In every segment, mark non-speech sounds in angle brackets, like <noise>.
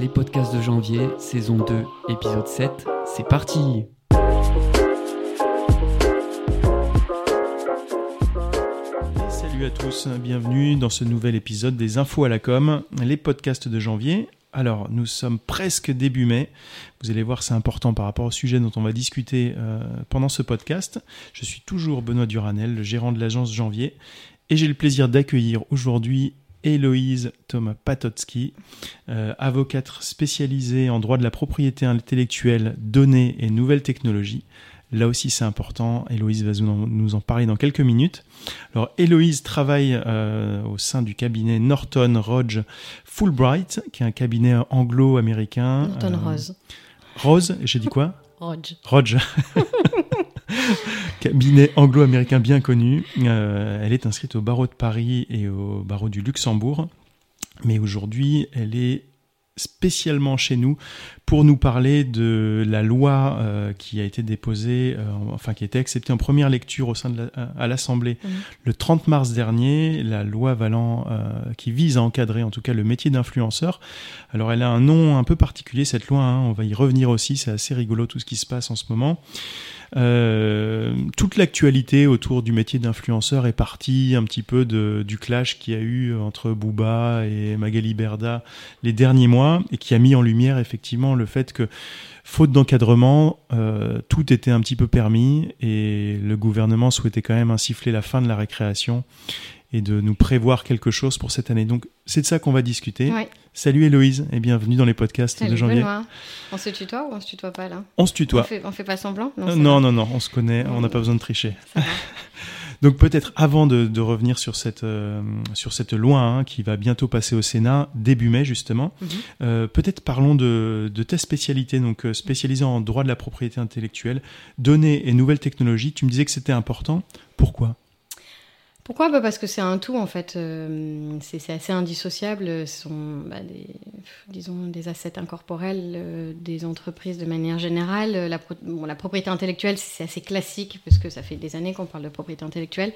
Les podcasts de janvier, saison 2, épisode 7, c'est parti Salut à tous, bienvenue dans ce nouvel épisode des Infos à la com, les podcasts de janvier. Alors, nous sommes presque début mai. Vous allez voir, c'est important par rapport au sujet dont on va discuter euh, pendant ce podcast. Je suis toujours Benoît Duranel, le gérant de l'agence Janvier, et j'ai le plaisir d'accueillir aujourd'hui Héloïse Thomas Patotsky, euh, avocate spécialisée en droit de la propriété intellectuelle, données et nouvelles technologies. Là aussi, c'est important. Héloïse va nous en parler dans quelques minutes. Alors, Héloïse travaille euh, au sein du cabinet Norton Rogge Fulbright, qui est un cabinet anglo-américain. Norton Euh, Rose. Rose, j'ai dit quoi? <laughs> Rodge. Rogge. <laughs> <laughs> Cabinet anglo-américain bien connu. Euh, elle est inscrite au barreau de Paris et au barreau du Luxembourg. Mais aujourd'hui, elle est spécialement chez nous pour nous parler de la loi euh, qui a été déposée, euh, enfin qui a été acceptée en première lecture au sein de la- à l'Assemblée Mhm. le 30 mars dernier, la loi valant euh, qui vise à encadrer en tout cas le métier d'influenceur. Alors elle a un nom un peu particulier cette loi, hein, on va y revenir aussi, c'est assez rigolo tout ce qui se passe en ce moment. Euh, toute l'actualité autour du métier d'influenceur est partie un petit peu du clash qu'il y a eu entre Booba et Magali Berda les derniers mois et qui a mis en lumière effectivement le fait que faute d'encadrement, euh, tout était un petit peu permis et le gouvernement souhaitait quand même insuffler la fin de la récréation et de nous prévoir quelque chose pour cette année. Donc c'est de ça qu'on va discuter. Ouais. Salut Héloïse et bienvenue dans les podcasts Salut de janvier. Benoît. On se tutoie ou on se tutoie pas là On se on tutoie. fait, on fait pas semblant Euh, non, va. non, non, on se connaît, on n'a pas besoin de tricher. <laughs> Donc peut-être avant de, de revenir sur cette, euh, sur cette loi hein, qui va bientôt passer au Sénat, début mai justement, Mhm. euh, peut-être parlons de, de ta spécialité, donc euh, spécialisée en droit de la propriété intellectuelle, données et nouvelles technologies. Tu me disais que c'était important. Pourquoi? Pourquoi? Bah Parce que c'est un tout en fait. euh, c'est assez indissociable. Ce sont bah, des, disons, des assets incorporels euh, des entreprises de manière générale. Euh, La, propriété intellectuelle, c'est assez classique parce que ça fait des années qu'on parle de propriété intellectuelle.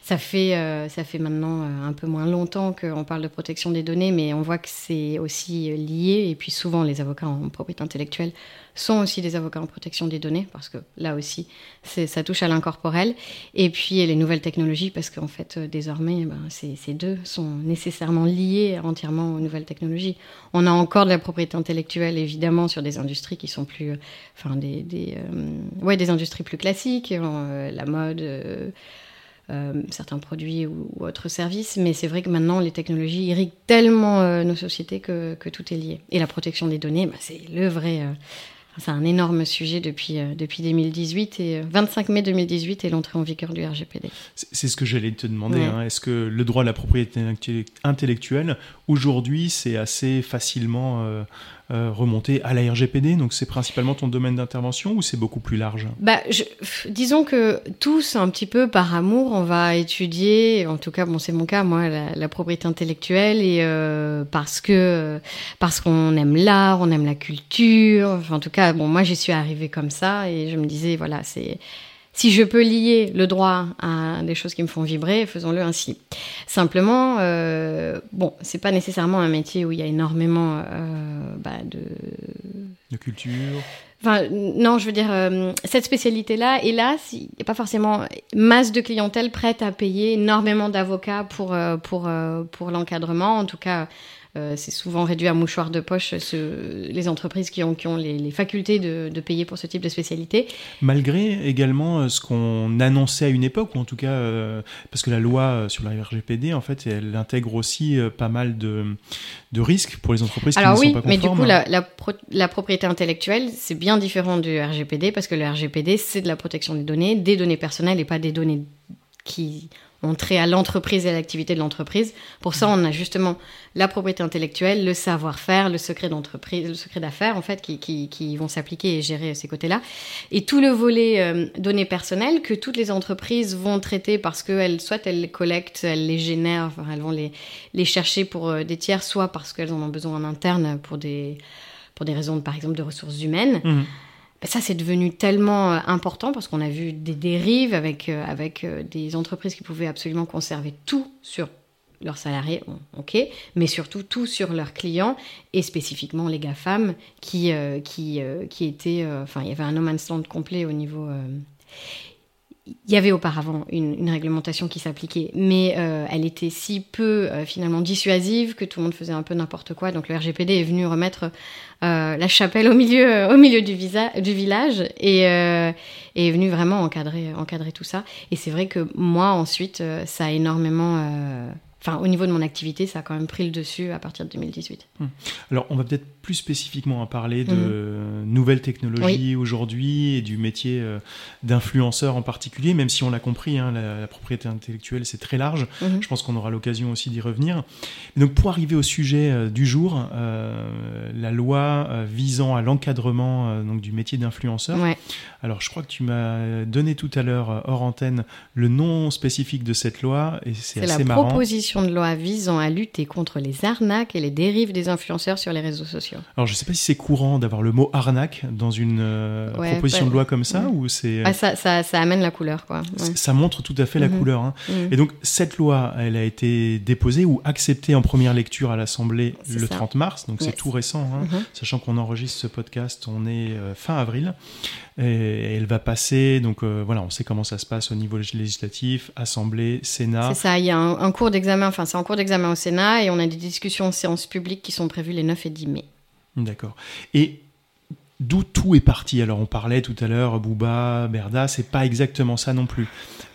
Ça fait, euh, ça fait maintenant euh, un peu moins longtemps qu'on parle de protection des données, mais on voit que c'est aussi euh, lié. Et puis souvent, les avocats en propriété intellectuelle sont aussi des avocats en protection des données parce que là aussi, ça touche à l'incorporel. Et puis les nouvelles technologies, parce qu'en fait, euh, désormais, ben, ces, deux sont nécessairement liés entièrement aux nouvelles technologies. On a encore de la propriété intellectuelle, évidemment, sur des industries qui sont plus. euh, Enfin, des, des, euh, ouais, des industries plus classiques, la mode. certains produits ou, autres services, mais c'est vrai que maintenant les technologies irriguent tellement nos sociétés que, tout est lié. Et la protection des données, bah, c'est le vrai, c'est un énorme sujet depuis, euh, depuis 2018 et euh, 25 mai 2018 et l'entrée en vigueur du RGPD. C'est ce que j'allais te demander. Ouais. hein. Est-ce que le droit de la propriété intellec- intellectuelle, aujourd'hui, c'est assez facilement euh, remonté à la RGPD Donc c'est principalement ton domaine d'intervention ou c'est beaucoup plus large? Bah, disons que tous, un petit peu par amour, on va étudier, en tout cas, bon, c'est mon cas, moi, la, propriété intellectuelle, et euh, parce que parce qu'on aime l'art, on aime la culture. En tout cas, bon, moi, j'y suis arrivée comme ça, et je me disais, voilà, c'est si je peux lier le droit à des choses qui me font vibrer, faisons-le ainsi. Simplement, euh, bon, c'est pas nécessairement un métier où il y a énormément euh, bah, de De culture Enfin, non, je veux dire, euh, cette spécialité-là, hélas, il n'y a pas forcément masse de clientèle prête à payer énormément d'avocats pour, euh, pour, euh, pour l'encadrement. En tout cas, euh, c'est souvent réduit à mouchoir de poche ce- les entreprises qui ont, qui ont les, les facultés de, de payer pour ce type de spécialité. Malgré également euh, ce qu'on annonçait à une époque, ou en tout cas, euh, parce que la loi euh, sur la RGPD, en fait, elle intègre aussi euh, pas mal de, de risques pour les entreprises Alors qui ne oui, sont pas mais du coup, la, la, pro- la propriété intellectuelle, c'est bien différent du RGPD parce que le RGPD, c'est de la protection des données, des données personnelles et pas des données qui ont trait à l'entreprise et à l'activité de l'entreprise. Pour ça, on a justement la propriété intellectuelle, le savoir-faire, le secret d'entreprise, le secret d'affaires, en fait, qui, qui, qui vont s'appliquer et gérer ces côtés-là. Et tout le volet euh, données personnelles que toutes les entreprises vont traiter parce qu'elles, soit elles les collectent, elles les génèrent, elles vont les, les chercher pour euh, des tiers, soit parce qu'elles en ont besoin en interne pour des, pour des raisons, par exemple, de ressources humaines. Mhm. Ben, ça, c'est devenu tellement euh, important parce qu'on a vu des dérives avec, euh, avec euh, des entreprises qui pouvaient absolument conserver tout sur leurs salariés, ok, mais surtout tout sur leurs clients et spécifiquement les GAFAM qui, qui, qui étaient. Enfin, il y avait un no man's land complet au niveau. Euh, il y avait auparavant une, une réglementation qui s'appliquait, mais euh, elle était si peu euh, finalement dissuasive que tout le monde faisait un peu n'importe quoi. Donc le RGPD est venu remettre euh, la chapelle au milieu, euh, au milieu du, visa- du village et, euh, et est venu vraiment encadrer, encadrer tout ça. Et c'est vrai que moi ensuite, euh, ça a énormément, euh, enfin au niveau de mon activité, ça a quand même pris le dessus à partir de 2018. Alors, on va peut-être plus spécifiquement en parler de nouvelles technologies aujourd'hui et du métier euh, d'influenceur en particulier, même si on l'a compris, hein, la, la propriété intellectuelle, c'est très large. Mhm. Je pense qu'on aura l'occasion aussi d'y revenir. Donc, pour arriver au sujet euh, du jour, euh, la loi visant à l'encadrement donc du métier d'influenceur. Ouais. Alors, je crois que tu m'as donné tout à l'heure, hors antenne, le nom spécifique de cette loi, et c'est C'est la assez marrant. proposition de loi visant à lutter contre les arnaques et les dérives des influenceurs sur les réseaux sociaux. Alors, je ne sais pas si c'est courant d'avoir le mot arnaque dans une euh, Ouais, proposition ouais. de loi comme ça, Ouais. ou c'est Ah, ça, ça, ça amène la couleur, quoi. Ça montre tout à fait la Mhm. couleur. hein. Mhm. Et donc, cette loi, elle a été déposée ou acceptée en première lecture à l'Assemblée le ça. 30 mars, donc c'est tout récent. hein. Mhm. Sachant qu'on enregistre ce podcast, on est euh, fin avril. Et elle va passer, donc euh, voilà, on sait comment ça se passe au niveau législatif, Assemblée, Sénat. C'est ça, il y a un, un cours d'examen, enfin c'est en cours d'examen au Sénat et on a des discussions en séance publique qui sont prévues les 9 et 10 mai. D'accord. Et d'où tout est parti? Alors, on parlait tout à l'heure, Booba, Berda, c'est pas exactement ça non plus.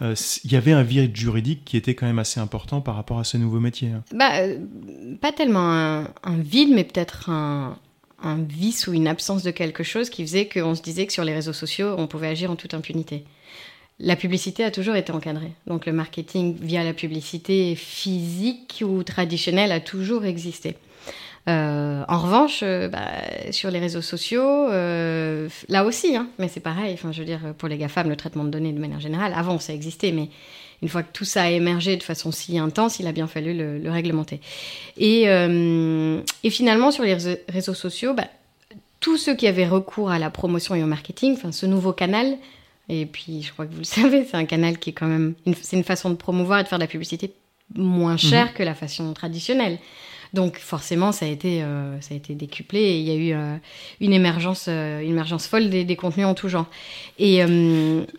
Euh, Il y avait un vide juridique qui était quand même assez important par rapport à ce nouveau métier. hein. Bah, euh, pas tellement un, un vide, mais peut-être un, un vice ou une absence de quelque chose qui faisait qu'on se disait que sur les réseaux sociaux, on pouvait agir en toute impunité. La publicité a toujours été encadrée. Donc le marketing via la publicité physique ou traditionnelle a toujours existé. Euh, en revanche, euh, bah, sur les réseaux sociaux, euh, là aussi, hein, mais c'est pareil. Je veux dire, pour les GAFAM, le traitement de données de manière générale, avant ça existait, mais une fois que tout ça a émergé de façon si intense, il a bien fallu le, le réglementer. Et, finalement, sur les réseaux- sociaux, bah, tous ceux qui avaient recours à la promotion et au marketing, ce nouveau canal, et puis je crois que vous le <laughs> savez, c'est un canal qui est quand même, c'est une façon de promouvoir et de faire de la publicité moins chère que la façon traditionnelle. Donc forcément, ça a été, euh, ça a été décuplé et il y a eu euh, une émergence, euh, une émergence folle des, des contenus en tout genre. Et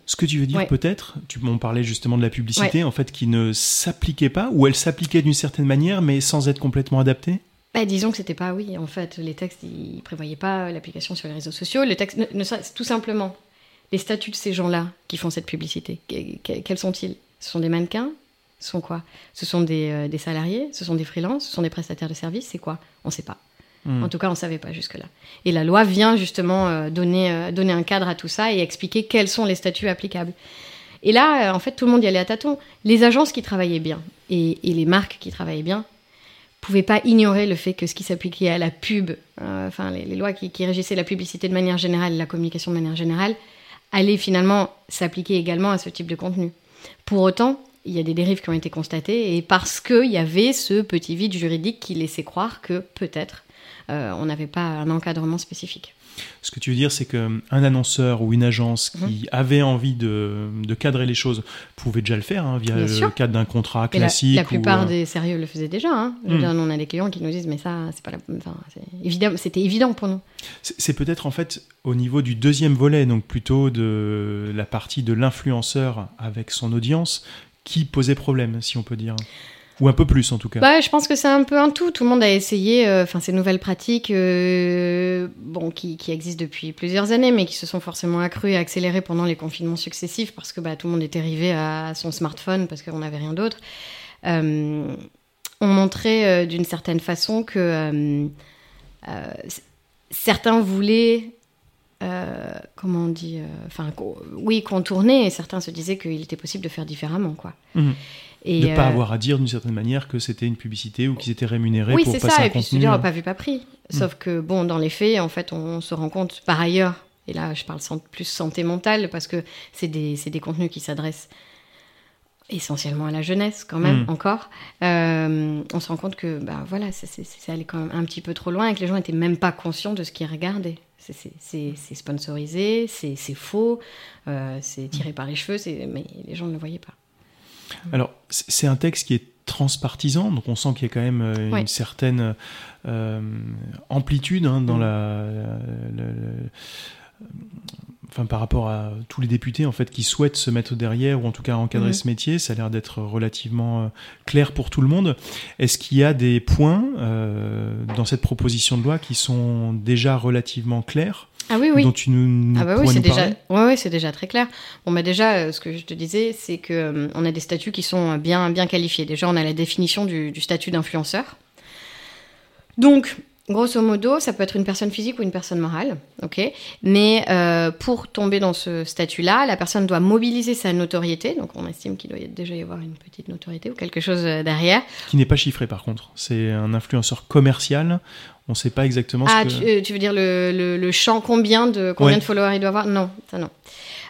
Ce que tu veux dire Ouais. peut-être, tu m'en parlais justement de la publicité, en fait, qui ne s'appliquait pas, ou elle s'appliquait d'une certaine manière, mais sans être complètement adaptée? Bah, disons que c'était pas, oui, en fait, les textes, ils prévoyaient pas l'application sur les réseaux sociaux. Le texte, ne, ne serait- tout simplement, les statuts de ces gens-là qui font cette publicité, que- que- quels sont-ils? Ce sont des mannequins? Ce sont quoi? Ce sont des, euh, des salariés? Ce sont des freelances? Ce sont des prestataires de services? C'est quoi? On ne sait pas. Hmm. En tout cas, on ne savait pas jusque-là. Et la loi vient justement euh, donner, euh, donner un cadre à tout ça et expliquer quels sont les statuts applicables. Et là, en fait, tout le monde y allait à tâtons. Les agences qui travaillaient bien et, et les marques qui travaillaient bien pouvaient pas ignorer le fait que ce qui s'appliquait à la pub, enfin les, les lois qui, qui régissaient la publicité de manière générale et la communication de manière générale, allaient finalement s'appliquer également à ce type de contenu. Pour autant, il y a des dérives qui ont été constatées et parce qu'il y avait ce petit vide juridique qui laissait croire que peut-être euh, on n'avait pas un encadrement spécifique. Ce que tu veux dire, c'est qu'un annonceur ou une agence Mhm. qui avait envie de, de cadrer les choses pouvait déjà le faire hein, via Bien le sûr. cadre d'un contrat classique. la plupart ou, euh, des sérieux le faisaient déjà. Hein. Je veux Mm. dire, nous, on a des clients qui nous disent mais ça c'est pas la, enfin, c'est évident, c'était évident pour nous. C'est c'est peut-être en fait au niveau du deuxième volet, donc plutôt de la partie de l'influenceur avec son audience, qui posait problème, si on peut dire. Ou un peu plus en tout cas. Bah, je pense que c'est un peu un tout. Tout le monde a essayé, euh, enfin, ces nouvelles pratiques, euh, bon, qui, qui existent depuis plusieurs années, mais qui se sont forcément accrues et accélérées pendant les confinements successifs, parce que bah, tout le monde était arrivé à son smartphone parce qu'on n'avait rien d'autre. Euh, on montrait euh, d'une certaine façon que certains voulaient. euh, comment on dit euh, Enfin, co- oui, contourner, et certains se disaient qu'il était possible de faire différemment, quoi. Mhm. Et, de ne pas euh, avoir à dire d'une certaine manière que c'était une publicité ou qu'ils étaient rémunérés oui, pour c'est passer ça. un Et puis se contenu. dire, hein. pas vu, pas pris. Sauf que, bon, dans les faits, en fait, on se rend compte par ailleurs, et là, je parle plus santé mentale, parce que c'est des, c'est des contenus qui s'adressent essentiellement à la jeunesse, quand même, Mm. encore. Euh, on se rend compte que, bah voilà, c'est, c'est, c'est allé quand même un petit peu trop loin et que les gens n'étaient même pas conscients de ce qu'ils regardaient. C'est, c'est, c'est, c'est sponsorisé, c'est, c'est faux, euh, c'est tiré par les cheveux, c'est... mais les gens ne le voyaient pas. Alors, c'est un texte qui est transpartisan, donc on sent qu'il y a quand même euh, une Ouais. certaine euh, amplitude hein, dans Mm. la, enfin par rapport à tous les députés en fait qui souhaitent se mettre derrière ou en tout cas encadrer Mhm. ce métier, ça a l'air d'être relativement euh, clair pour tout le monde. Est-ce qu'il y a des points euh, dans cette proposition de loi qui sont déjà relativement clairs Ah oui, oui. dont tu nous, nous Ah bah oui, c'est déjà, parler? Ouais, ouais, c'est déjà très clair. Bon bah déjà, euh, ce que je te disais, c'est que on a des statuts qui sont bien bien qualifiés. Déjà, on a la définition du, du statut d'influenceur. Donc, grosso modo, ça peut être une personne physique ou une personne morale, ok? Mais euh, pour tomber dans ce statut-là, la personne doit mobiliser sa notoriété. Donc, on estime qu'il doit y- déjà y avoir une petite notoriété ou quelque chose euh, derrière. Qui n'est pas chiffré par contre. C'est un influenceur commercial. On ne sait pas exactement Ah, ce que. tu, euh, tu veux dire le, le, le champ combien de combien Ouais. de followers il doit avoir? Non, ça non.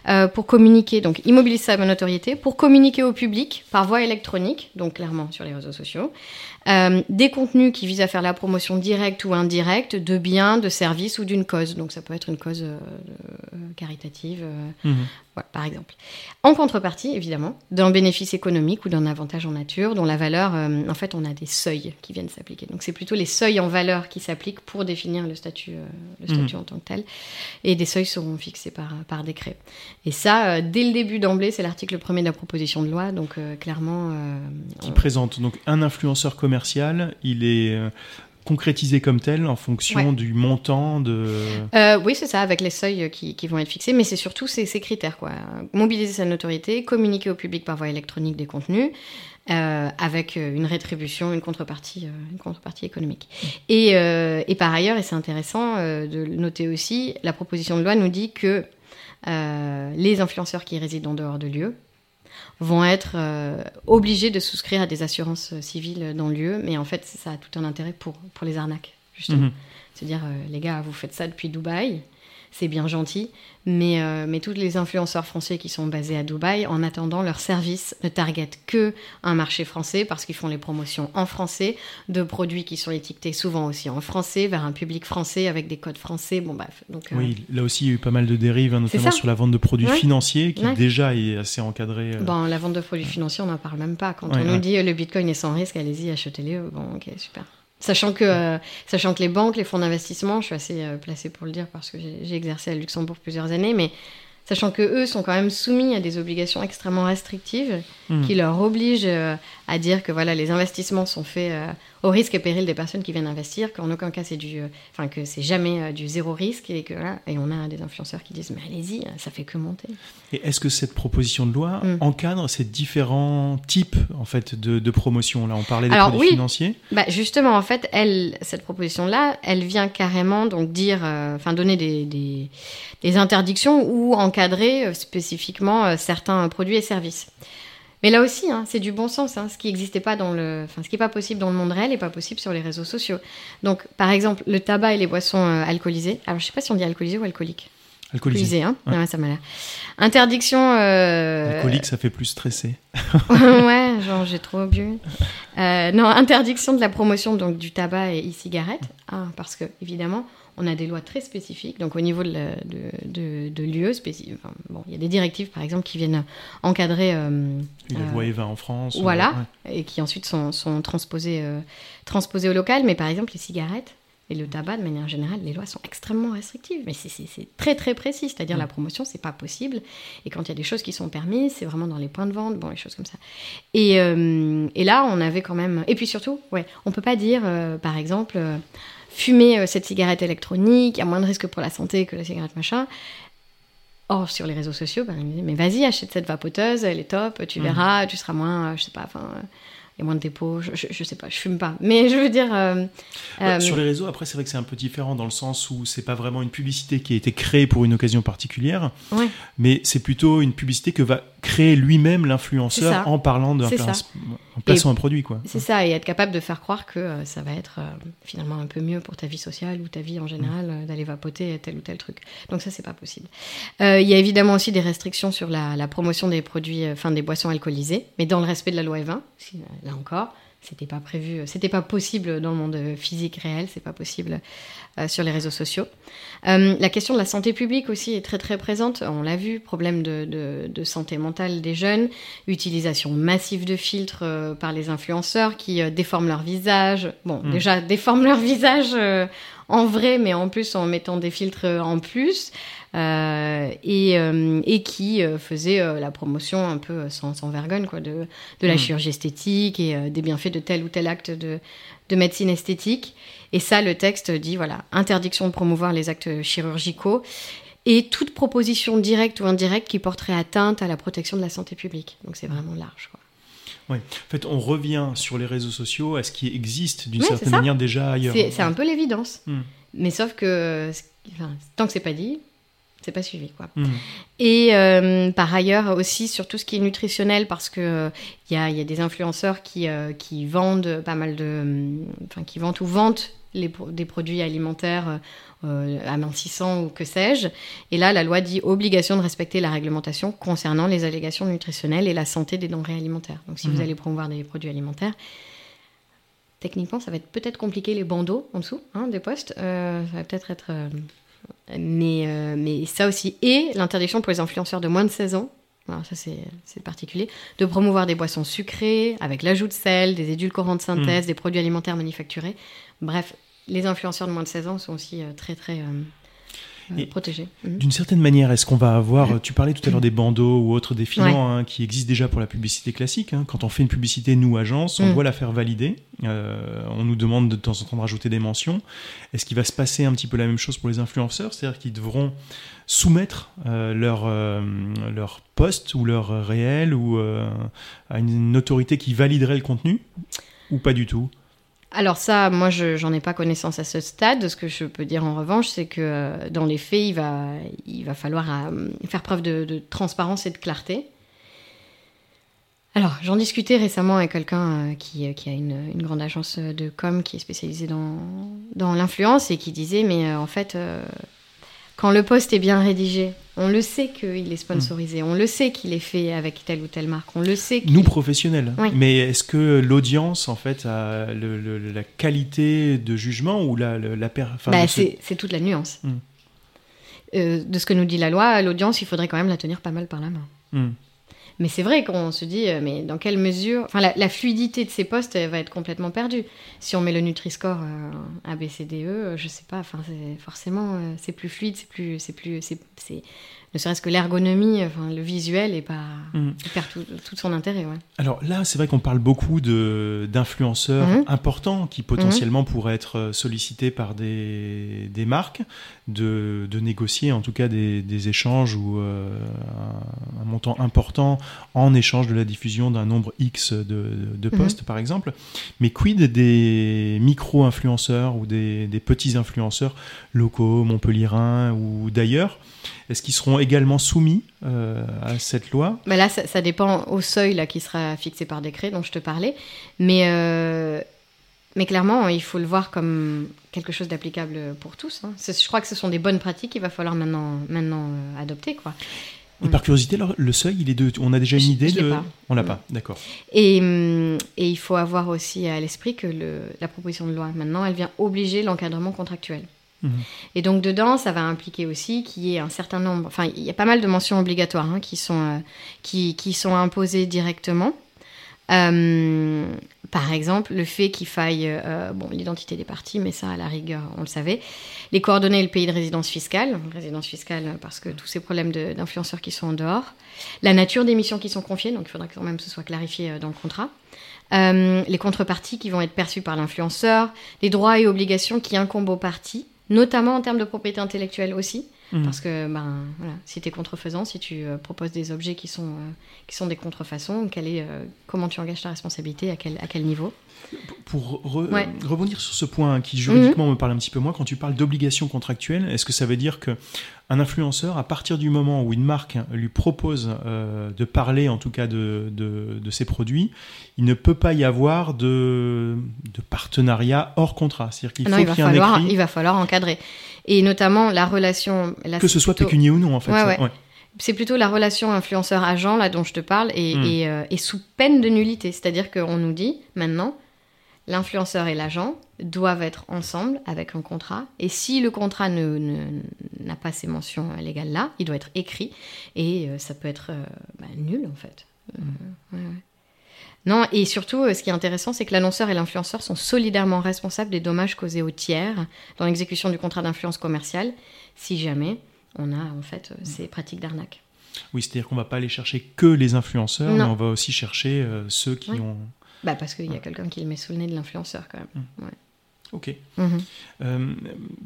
Euh, pour communiquer, donc immobiliser sa notoriété, pour communiquer au public par voie électronique, donc clairement sur les réseaux sociaux, euh, des contenus qui visent à faire la promotion directe ou indirecte de biens, de services ou d'une cause. Donc ça peut être une cause euh, euh, caritative, euh, Mhm. voilà, par exemple. En contrepartie, évidemment, d'un bénéfice économique ou d'un avantage en nature dont la valeur, en fait, on a des seuils qui viennent s'appliquer. Donc c'est plutôt les seuils en valeur qui s'appliquent pour définir le statut, le statut en tant que tel. Et des seuils seront fixés par, par décret. Et ça, dès le début d'emblée, c'est l'article 1er de la proposition de loi. Donc clairement... qui on- présente donc un influenceur commercial. Il est euh, concrétisé comme tel en fonction Ouais. du montant de. Euh, oui, c'est ça, avec les seuils qui, qui vont être fixés, mais c'est surtout ces, ces critères. Quoi. Mobiliser sa notoriété, communiquer au public par voie électronique des contenus, euh, avec une rétribution, une contrepartie, une contrepartie économique. Et, euh, et par ailleurs, et c'est intéressant de noter aussi, la proposition de loi nous dit que les influenceurs qui résident en dehors de lieu vont être euh, obligés de souscrire à des assurances euh, civiles dans le lieu, mais en fait, ça a tout un intérêt pour, pour les arnaques, justement. Mhm. C'est-à-dire, euh, les gars, vous faites ça depuis Dubaï, c'est bien gentil, mais, euh, mais tous les influenceurs français qui sont basés à Dubaï, en attendant, leur service ne target que un marché français parce qu'ils font les promotions en français de produits qui sont étiquetés souvent aussi en français vers un public français avec des codes français. Bon, bref. Donc, euh, Oui, là aussi, il y a eu pas mal de dérives, hein, notamment sur la vente de produits Ouais. financiers, qui Ouais. déjà est assez encadré. euh. Bon, la vente de produits financiers, on n'en parle même pas. Quand Ouais, on nous dit le bitcoin est sans risque, allez-y, achetez-les. Bon, ok, super. Sachant que, euh, sachant que les banques, les fonds d'investissement, je suis assez euh, placée pour le dire parce que j'ai exercé à Luxembourg plusieurs années, mais sachant que eux sont quand même soumis à des obligations extrêmement restrictives Mhm. qui leur obligent euh, à dire que voilà, les investissements sont faits au risque et péril des personnes qui viennent investir, qu'en aucun cas c'est du, euh, enfin que c'est jamais euh, du zéro risque et que voilà, et on a des influenceurs qui disent mais allez-y, ça fait que monter. Et est-ce que cette proposition de loi Mm. encadre ces différents types en fait de, de promotion Là, on parlait des Alors, produits oui. financiers. Bah justement, en fait, elle, cette proposition-là, elle vient carrément donc dire, euh, enfin donner des, des, des interdictions ou encadrer euh, spécifiquement euh, certains produits et services. Mais là aussi, hein, c'est du bon sens. hein, ce qui n'existait pas dans le, enfin ce qui est pas possible dans le monde réel n'est pas possible sur les réseaux sociaux. Donc, par exemple, le tabac et les boissons euh, alcoolisées. Alors, je sais pas si on dit alcoolisé ou alcoolique. Alcoolisés. Alcoolisé, hein. Ouais. Ouais, ça m'a l'air. Interdiction. euh, Alcoolique, ça fait plus stressé. <laughs> ouais, genre j'ai trop bu. Euh, non, interdiction de la promotion donc du tabac et e-cigarettes, Ah, parce que évidemment on a des lois très spécifiques. Donc au niveau de, la- de, enfin, bon, il y a des directives par exemple qui viennent encadrer euh, la Euh, loi Eva en France. voilà. ouais. et qui ensuite sont, sont transposées, euh, transposées au local. Mais par exemple, les cigarettes et le tabac, de manière générale, les lois sont extrêmement restrictives. Mais c'est- c'est c'est très très précis. C'est-à-dire Mm. la promotion, c'est pas possible. Et quand il y a des choses qui sont permises, c'est vraiment dans les points de vente, bon, les choses comme ça. Et, euh, et là, on avait quand même. Et puis surtout, ouais, on peut pas dire, euh, par exemple, euh, fumer euh, cette cigarette électronique, il y a moins de risque pour la santé que la cigarette machin. Or, sur les réseaux sociaux, ben, ils me disaient, mais vas-y, achète cette vapoteuse, elle est top, tu Mhm. verras, tu seras moins, euh, je sais pas, enfin, euh, il y a moins de dépôts, je, je, je sais pas, je fume pas. Mais je veux dire. euh, euh, Sur les réseaux, après, c'est vrai que c'est un peu différent dans le sens où c'est pas vraiment une publicité qui a été créée pour une occasion particulière, Ouais. mais c'est plutôt une publicité que va créer lui-même l'influenceur en parlant d'un en plaçant un produit, quoi. C'est ça, et être capable de faire croire que euh, ça va être euh, finalement un peu mieux pour ta vie sociale ou ta vie en général euh, d'aller vapoter tel ou tel truc. Donc ça, c'est pas possible. Euh, Il y a évidemment aussi des restrictions sur la, la promotion des produits, enfin des boissons alcoolisées, mais dans le respect de la loi E20, si, euh, là encore, c'était pas prévu, c'était pas possible dans le monde physique réel, c'est pas possible euh, sur les réseaux sociaux. Euh, la question de la santé publique aussi est très très présente. On l'a vu, problème de, de, santé mentale des jeunes, utilisation massive de filtres euh, par les influenceurs qui déforment leur visage. Bon, hmm. déjà <laughs> déforment leur visage en vrai, mais en plus en mettant des filtres en plus. Euh, et, euh, et, qui euh, faisait la promotion un peu sans, sans vergogne quoi, de, de la mm. chirurgie esthétique et des bienfaits de tel ou tel acte de, de médecine esthétique. Et ça, le texte dit voilà, interdiction de promouvoir les actes chirurgicaux et toute proposition directe ou indirecte qui porterait atteinte à la protection de la santé publique. Donc c'est vraiment large. Quoi. Oui. En fait, on revient sur les réseaux sociaux à ce qui existe d'une certaine manière déjà ailleurs. C'est un peu l'évidence. Mm. Mais sauf que tant que c'est pas dit, c'est pas suivi quoi. Hmm. Et euh, par ailleurs aussi sur tout ce qui est nutritionnel parce que il y, a, y, a, des influenceurs qui, euh, qui vendent pas mal de, enfin qui vendent ou vendent les, des produits alimentaires euh, amincissants ou que sais-je. Et là, la loi dit obligation de respecter la réglementation concernant les allégations nutritionnelles et la santé des denrées alimentaires. Donc si vous hmm. allez promouvoir des produits alimentaires, techniquement, ça va être peut-être compliqué les bandeaux en dessous hein, des postes. ça va peut-être être, mais, euh, mais ça aussi. Et l'interdiction pour les influenceurs de moins de 16 ans, alors ça c'est particulier, de promouvoir des boissons sucrées avec l'ajout de sel, des édulcorants de synthèse, hmm. des produits alimentaires manufacturés. Bref, les influenceurs de moins de 16 ans sont aussi euh, très très euh, euh, protégé. Mhm. D'une certaine manière, est-ce qu'on va avoir, tu parlais tout à l'heure des bandeaux ou autres défilants hein, qui existent déjà pour la publicité classique. Hein. Quand on fait une publicité, nous, agence, on doit la faire valider. Euh, on nous demande de temps en temps de rajouter des mentions. Est-ce qu'il va se passer un petit peu la même chose pour les influenceurs? C'est-à-dire qu'ils devront soumettre euh, leur, leur poste ou leur réel ou à une autorité qui validerait le contenu ou pas du tout? Alors ça, moi, je j'en ai pas connaissance à ce stade. Ce que je peux dire en revanche, c'est que euh, dans les faits, il va, falloir euh, faire preuve de, transparence et de clarté. Alors, j'en discutais récemment avec quelqu'un euh, qui, a une, grande agence de com qui est spécialisée dans l'influence et qui disait, mais en fait, quand le poste est bien rédigé, on le sait qu'il est sponsorisé, on le sait qu'il est fait avec telle ou telle marque, on le sait. Nous professionnels. Mais est-ce que l'audience en fait a la qualité de jugement ou la la, bah, c'est toute la nuance. Hmm. Euh, de ce que nous dit la loi, l'audience, il faudrait quand même la tenir pas mal par la main. Hmm. Mais c'est vrai qu'on se dit, euh, mais dans quelle mesure. Enfin, la, fluidité de ces postes va être complètement perdue. Si on met le Nutri-Score euh, A, B, E, je sais pas, enfin, forcément, euh, c'est plus fluide, c'est plus. C'est plus c'est ne serait-ce que l'ergonomie, enfin, le visuel, et pas, mmh. perd tout, son intérêt. Ouais. Alors là, c'est vrai qu'on parle beaucoup d'influenceurs mmh. importants qui potentiellement mmh. pourraient être sollicités par des, des marques, de, de, négocier en tout cas des, des échanges ou euh, un, montant important en échange de la diffusion d'un nombre X de, de postes, par exemple. Mais quid des micro-influenceurs ou des, des petits influenceurs locaux, montpelliérains ou d'ailleurs est-ce qu'ils seront également soumis euh, à cette loi? Bah Là, ça, dépend au seuil là, qui sera fixé par décret dont je te parlais. Mais, euh, mais clairement, il faut le voir comme quelque chose d'applicable pour tous. Hein. Je crois que ce sont des bonnes pratiques qu'il va falloir maintenant, maintenant euh, adopter. Quoi. Et par curiosité, le seuil, il est de... on a déjà une idée de... Pas. On l'a pas, d'accord. Et, hum, et, il faut avoir aussi à l'esprit que le, la proposition de loi, maintenant, elle vient obliger l'encadrement contractuel. Mhm. Et donc dedans, ça va impliquer aussi qu'il y ait un certain nombre, enfin il y a pas mal de mentions obligatoires hein, qui, sont, euh, qui, sont imposées directement. Euh, par exemple, le fait qu'il faille, euh, bon, l'identité des parties, mais ça, à la rigueur, on le savait. Les coordonnées et le pays de résidence fiscale, résidence fiscale parce que tous ces problèmes d'influenceurs qui sont en dehors. La nature des missions qui sont confiées, donc il faudra quand même que ce soit clarifié dans le contrat. les contreparties qui vont être perçues par l'influenceur, les droits et obligations qui incombent aux parties, notamment en termes de propriété intellectuelle aussi. Mhm. Parce que ben, voilà, si tu es contrefaisant, si tu euh, proposes des objets qui sont, euh, qui sont des contrefaçons, quel est, euh, comment tu engages ta responsabilité, à quel, à quel niveau? Pour rebondir sur ce point qui juridiquement mhm. me parle un petit peu moins, quand tu parles d'obligation contractuelle, est-ce que ça veut dire que un influenceur, à partir du moment où une marque lui propose de parler en tout cas de, de, de, ses produits, il ne peut pas y avoir de, de partenariat hors contrat. C'est-à-dire qu'il ah faut qu'il y ait un écrit. Il va falloir encadrer et notamment la relation. que ce soit pécunier ou non, en fait. C'est plutôt la relation influenceur-agent là dont je te parle et, hmm. euh, et, sous peine de nullité. C'est-à-dire qu'on nous dit maintenant, l'influenceur et l'agent doivent être ensemble avec un contrat. Et si le contrat ne, ne- n'a pas ces mentions légales-là, il doit être écrit. Et euh, ça peut être euh, bah, nul, en fait. Euh, ouais, ouais. Non, et surtout, ce qui est intéressant, c'est que l'annonceur et l'influenceur sont solidairement responsables des dommages causés aux tiers dans l'exécution du contrat d'influence commerciale, si jamais on a en fait ces pratiques d'arnaque. Oui, c'est-à-dire qu'on va pas aller chercher que les influenceurs, Non. mais on va aussi chercher euh, ceux qui Oui. ont. Bah parce qu'il y a quelqu'un qui le met sous le nez de l'influenceur quand même. Ok. Mhm. Euh,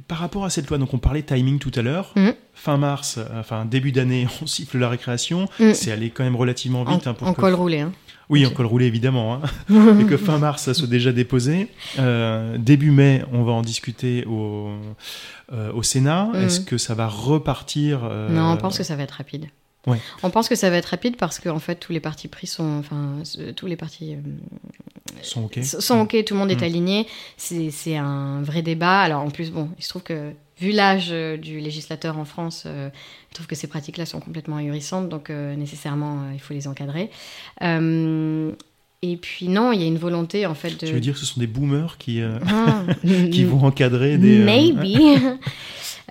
par rapport à cette loi, donc on parlait timing tout à l'heure. Mhm. Fin mars, euh, enfin début d'année, <laughs> on siffle la récréation. Mhm. C'est allé quand même relativement En, vite. hein, pour en que- col roulé. Hein. Oui, en col roulé évidemment. hein. <laughs> et que fin mars, ça soit déjà déposé. Euh, début mai, on va en discuter au, euh, au Sénat. Est-ce que ça va repartir Non, on pense que ça va être rapide. Ouais. On pense que ça va être rapide parce que en fait tous les partis pris sont, enfin tous les partis euh, sont ok s- sont ok, tout le monde est Mm. aligné. C'est un vrai débat. Alors en plus, bon, il se trouve que vu l'âge euh, du législateur en France, euh, je trouve que ces pratiques-là sont complètement ahurissantes, donc euh, nécessairement euh, il faut les encadrer. Et puis non, il y a une volonté en fait de. Tu veux dire que ce sont des boomers qui, euh, Ah, <laughs> qui vont encadrer des. euh, Maybe. <laughs>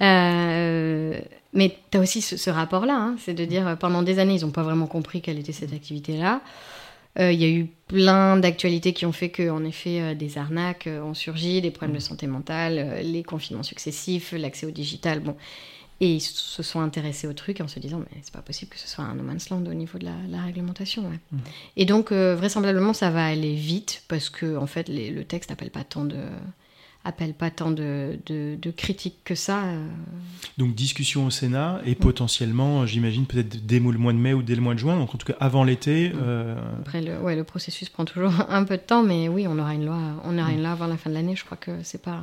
Euh, mais tu as aussi ce, ce rapport-là, hein, c'est de dire euh, pendant des années, ils n'ont pas vraiment compris quelle était cette activité-là. Euh, Il y a eu plein d'actualités qui ont fait que, en effet, euh, des arnaques euh, ont surgi, des problèmes de santé mentale, les confinements successifs, l'accès au digital. Bon. Et ils se sont intéressés au truc en se disant, mais c'est pas possible que ce soit un no man's land au niveau de la, la réglementation. ouais. Mhm. Et donc, vraisemblablement, ça va aller vite parce que, en fait, les- le texte n'appelle pas tant de appelle pas tant de, de, de critiques que ça. euh. Donc discussion au Sénat et potentiellement, j'imagine, peut-être dès le mois de mai ou dès le mois de juin. Donc en tout cas avant l'été. Euh, Après, le, ouais, le processus prend toujours <laughs> un peu de temps, mais oui, on aura une loi, on aura une loi avant la fin de l'année. Je crois que c'est pas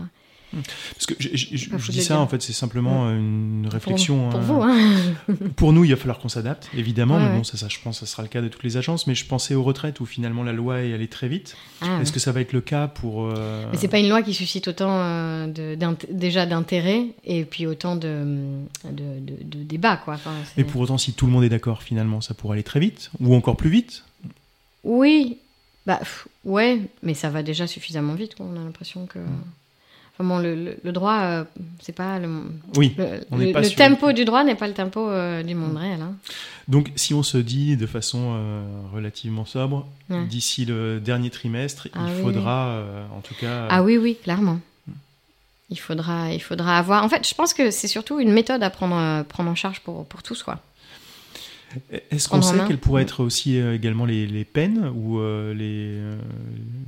Parce que je, dis ça, en fait, c'est simplement euh, une réflexion. pour hein. vous. Hein. <laughs> Pour nous, il va falloir qu'on s'adapte, évidemment. Ouais, mais bon, ça, ça, je pense, que ça sera le cas de toutes les agences. Mais je pensais aux retraites où finalement la loi est allée très vite. Ah, Est-ce que ça va être le cas pour. euh, Mais c'est pas une loi qui suscite autant euh, de, déjà d'intérêt et puis autant de, de, de, de débats, quoi. Enfin, Mais pour autant, si tout le monde est d'accord, finalement, ça pourrait aller très vite ou encore plus vite. Oui, bah ouais, mais ça va déjà suffisamment vite. quoi. On a l'impression que. Bon, le, le- le droit, euh, c'est pas le, Oui. le, on n'est le- pas le sur- tempo du droit n'est pas le tempo euh, du monde réel. Hein. Donc, si on se dit de façon euh, relativement sobre, Ouais. d'ici le dernier trimestre, Ah il oui, faudra, en tout cas. Ah oui, oui, clairement. Il faudra, il faudra avoir. En fait, je pense que c'est surtout une méthode à prendre, prendre en charge pour, pour tous, quoi. Est-ce qu'on sait quelles pourraient être aussi euh, également les, les peines ou euh, les, euh,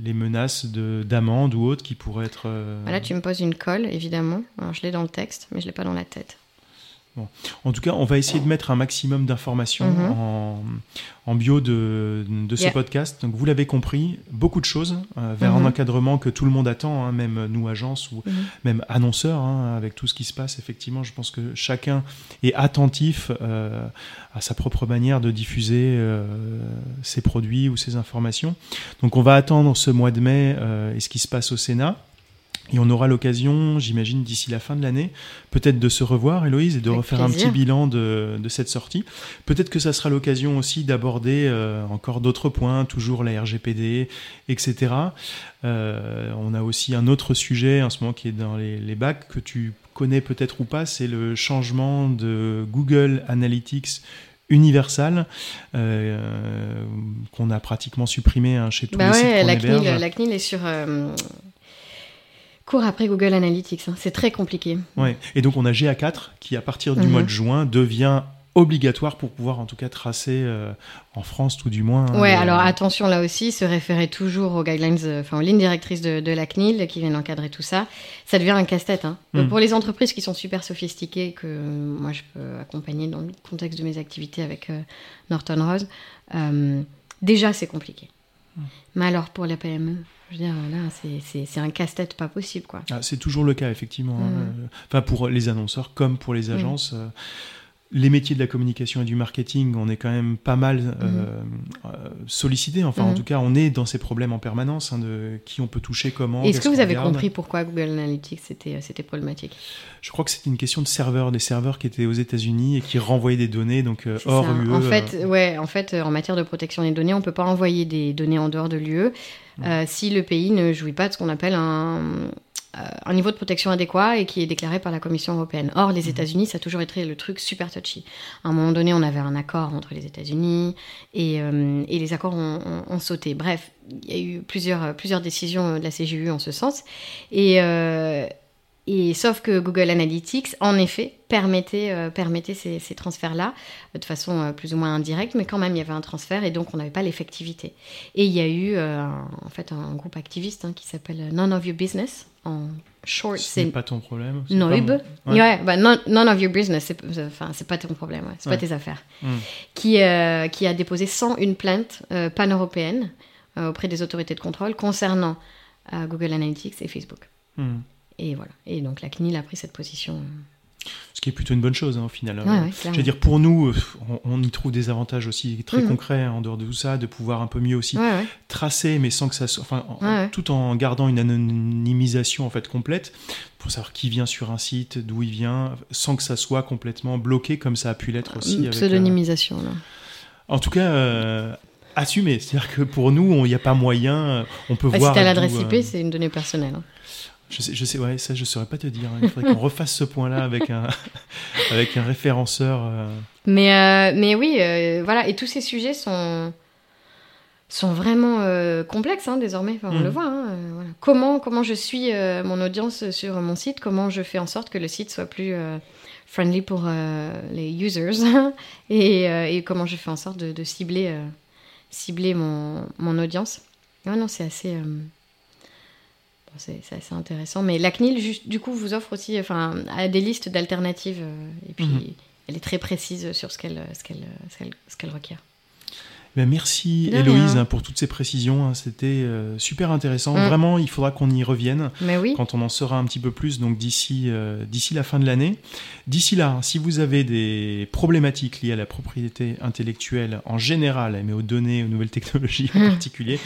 les menaces de- d'amende ou autres qui pourraient être. euh, Là, tu me poses une colle, évidemment. Alors, je l'ai dans le texte, mais je l'ai pas dans la tête. En tout cas, on va essayer de mettre un maximum d'informations Mhm. en, en bio de, de ce Yeah. podcast. Donc, vous l'avez compris, beaucoup de choses euh, vers un Mhm. encadrement que tout le monde attend, hein, même nous, agences ou Mhm. même annonceurs, hein, avec tout ce qui se passe. Effectivement, je pense que chacun est attentif euh, à sa propre manière de diffuser euh, ses produits ou ses informations. Donc, on va attendre ce mois de mai et ce qui se passe au Sénat. Et on aura l'occasion, j'imagine, d'ici la fin de l'année, peut-être de se revoir, Héloïse, et de Avec refaire un petit bilan de, de cette sortie. Peut-être que ça sera l'occasion aussi d'aborder euh, encore d'autres points, toujours la RGPD, etc. Euh, on a aussi un autre sujet en ce moment qui est dans les, les bacs, que tu connais peut-être ou pas, c'est le changement de Google Analytics Universal, euh, qu'on a pratiquement supprimé hein, chez tous Bah les sites ouais, qu'on la. CNIL, la CNIL est sur. Euh, court après Google Analytics. hein. C'est très compliqué. Ouais. Et donc on a GA4 qui à partir du Mhm. mois de juin devient obligatoire pour pouvoir en tout cas tracer euh, en France tout du moins. Ouais, les- alors attention là aussi, se référer toujours aux guidelines, euh, enfin aux lignes directrices de, de la CNIL qui viennent encadrer tout ça, ça devient un casse-tête. Hein. Mm. Pour les entreprises qui sont super sophistiquées, que euh, moi je peux accompagner dans le contexte de mes activités avec euh, Norton Rose, euh, déjà c'est compliqué. Mais alors pour les PME, je veux dire, là c'est- un casse-tête pas possible quoi. Ah, c'est toujours le cas effectivement. hein. Euh, Enfin pour les annonceurs comme pour les agences. euh, les métiers de la communication et du marketing, on est quand même pas mal euh, euh, sollicité. Enfin, en Mhm. tout cas, on est dans ces problèmes en permanence hein, de qui on peut toucher, comment. Est-ce que vous avez compris pourquoi Google Analytics c'était c'était problématique? Je crois que c'était une question de serveurs, des serveurs qui étaient aux États-Unis et qui renvoyaient des données, donc euh, hors ça. UE. En euh, fait, ouais, en fait, euh, en matière de protection des données, on peut pas envoyer des données en dehors de l'UE. Euh, si le pays ne jouit pas de ce qu'on appelle un, euh, un niveau de protection adéquat et qui est déclaré par la Commission européenne. Or, les États-Unis, ça a toujours été le truc super touchy. À un moment donné, on avait un accord entre les États-Unis et, euh, et, les accords ont, ont, ont, sauté. Bref, il y a eu plusieurs, plusieurs décisions de la CGU en ce sens. Et, euh, et sauf que Google Analytics, en effet, permettait, euh, permettait ces, ces transferts-là euh, de façon euh, plus ou moins indirecte, mais quand même il y avait un transfert et donc on n'avait pas l'effectivité. Et il y a eu euh, en fait un groupe activiste hein, qui s'appelle None of Your Business en short. C'est pas ton problème. Noib. Ouais, ouais bah, none, none, of Your Business, c'est enfin c'est pas ton problème, ouais, c'est ouais. pas tes affaires. Mm. Qui qui a déposé 101 plaintes pan-européennes auprès des autorités de contrôle concernant Google Analytics et Facebook. Mm. Et voilà. Et donc la CNIL a pris cette position. Ce qui est plutôt une bonne chose hein, au final. Ouais, ouais, je veux dire, pour nous, on, on, y trouve des avantages aussi très mmh. concrets hein, en dehors de tout ça, de pouvoir un peu mieux aussi ouais, tracer, mais sans que ça soit, enfin, en, tout en gardant une anonymisation en fait complète pour savoir qui vient sur un site, d'où il vient, sans que ça soit complètement bloqué comme ça a pu l'être aussi. Une pseudonymisation avec, là. En tout cas. Euh, assumé, c'est-à-dire que pour nous, il n'y a pas moyen, on peut bah, voir. Si tu as l'adresse IP, euh... c'est une donnée personnelle. Hein. Je sais, je sais, ouais, ça je saurais pas te dire. Il faudrait qu'on <laughs> refasse ce point-là avec un, <laughs> avec un référenceur. Euh... Mais, euh, mais oui, euh, voilà. Et tous ces sujets sont, sont vraiment complexes hein, désormais. Enfin, on Mm. le voit. hein, voilà. Comment, comment je suis mon audience sur mon site Comment je fais en sorte que le site soit plus friendly pour les users <laughs> et, et, comment je fais en sorte de, de cibler, cibler mon, mon audience Non, non, c'est assez c'est assez intéressant. Mais la CNIL, juste, du coup, vous offre aussi enfin, des listes d'alternatives. Euh, et puis, Mhm. mmh. elle est très précise sur qu'elle ce qu'elle requiert. Ben merci De Héloïse hein, pour toutes ces précisions. hein. C'était euh, super intéressant. Mm. Vraiment, il faudra qu'on y revienne Mais oui. quand on en saura un petit peu plus. Donc d'ici euh, d'ici la fin de l'année. D'ici là, si vous avez des problématiques liées à la propriété intellectuelle en général, mais aux données, aux nouvelles technologies en <laughs> particulier,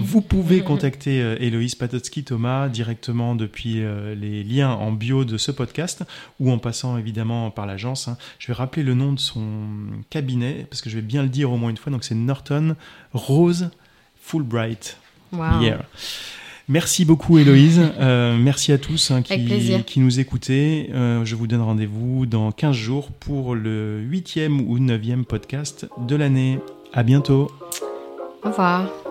vous pouvez contacter euh, Héloïse Patotsky Thomas directement depuis euh, les liens en bio de ce podcast ou en passant évidemment par l'agence. hein. Je vais rappeler le nom de son cabinet parce que je vais bien le dire au moins une fois. Donc c'est Norton Rose Fulbright. Wow. Yeah. Merci beaucoup Héloïse, euh, merci à tous hein, qui, nous écoutez. Euh, je vous donne rendez-vous dans 15 jours pour le huitième ou neuvième podcast de l'année. À bientôt. Au revoir.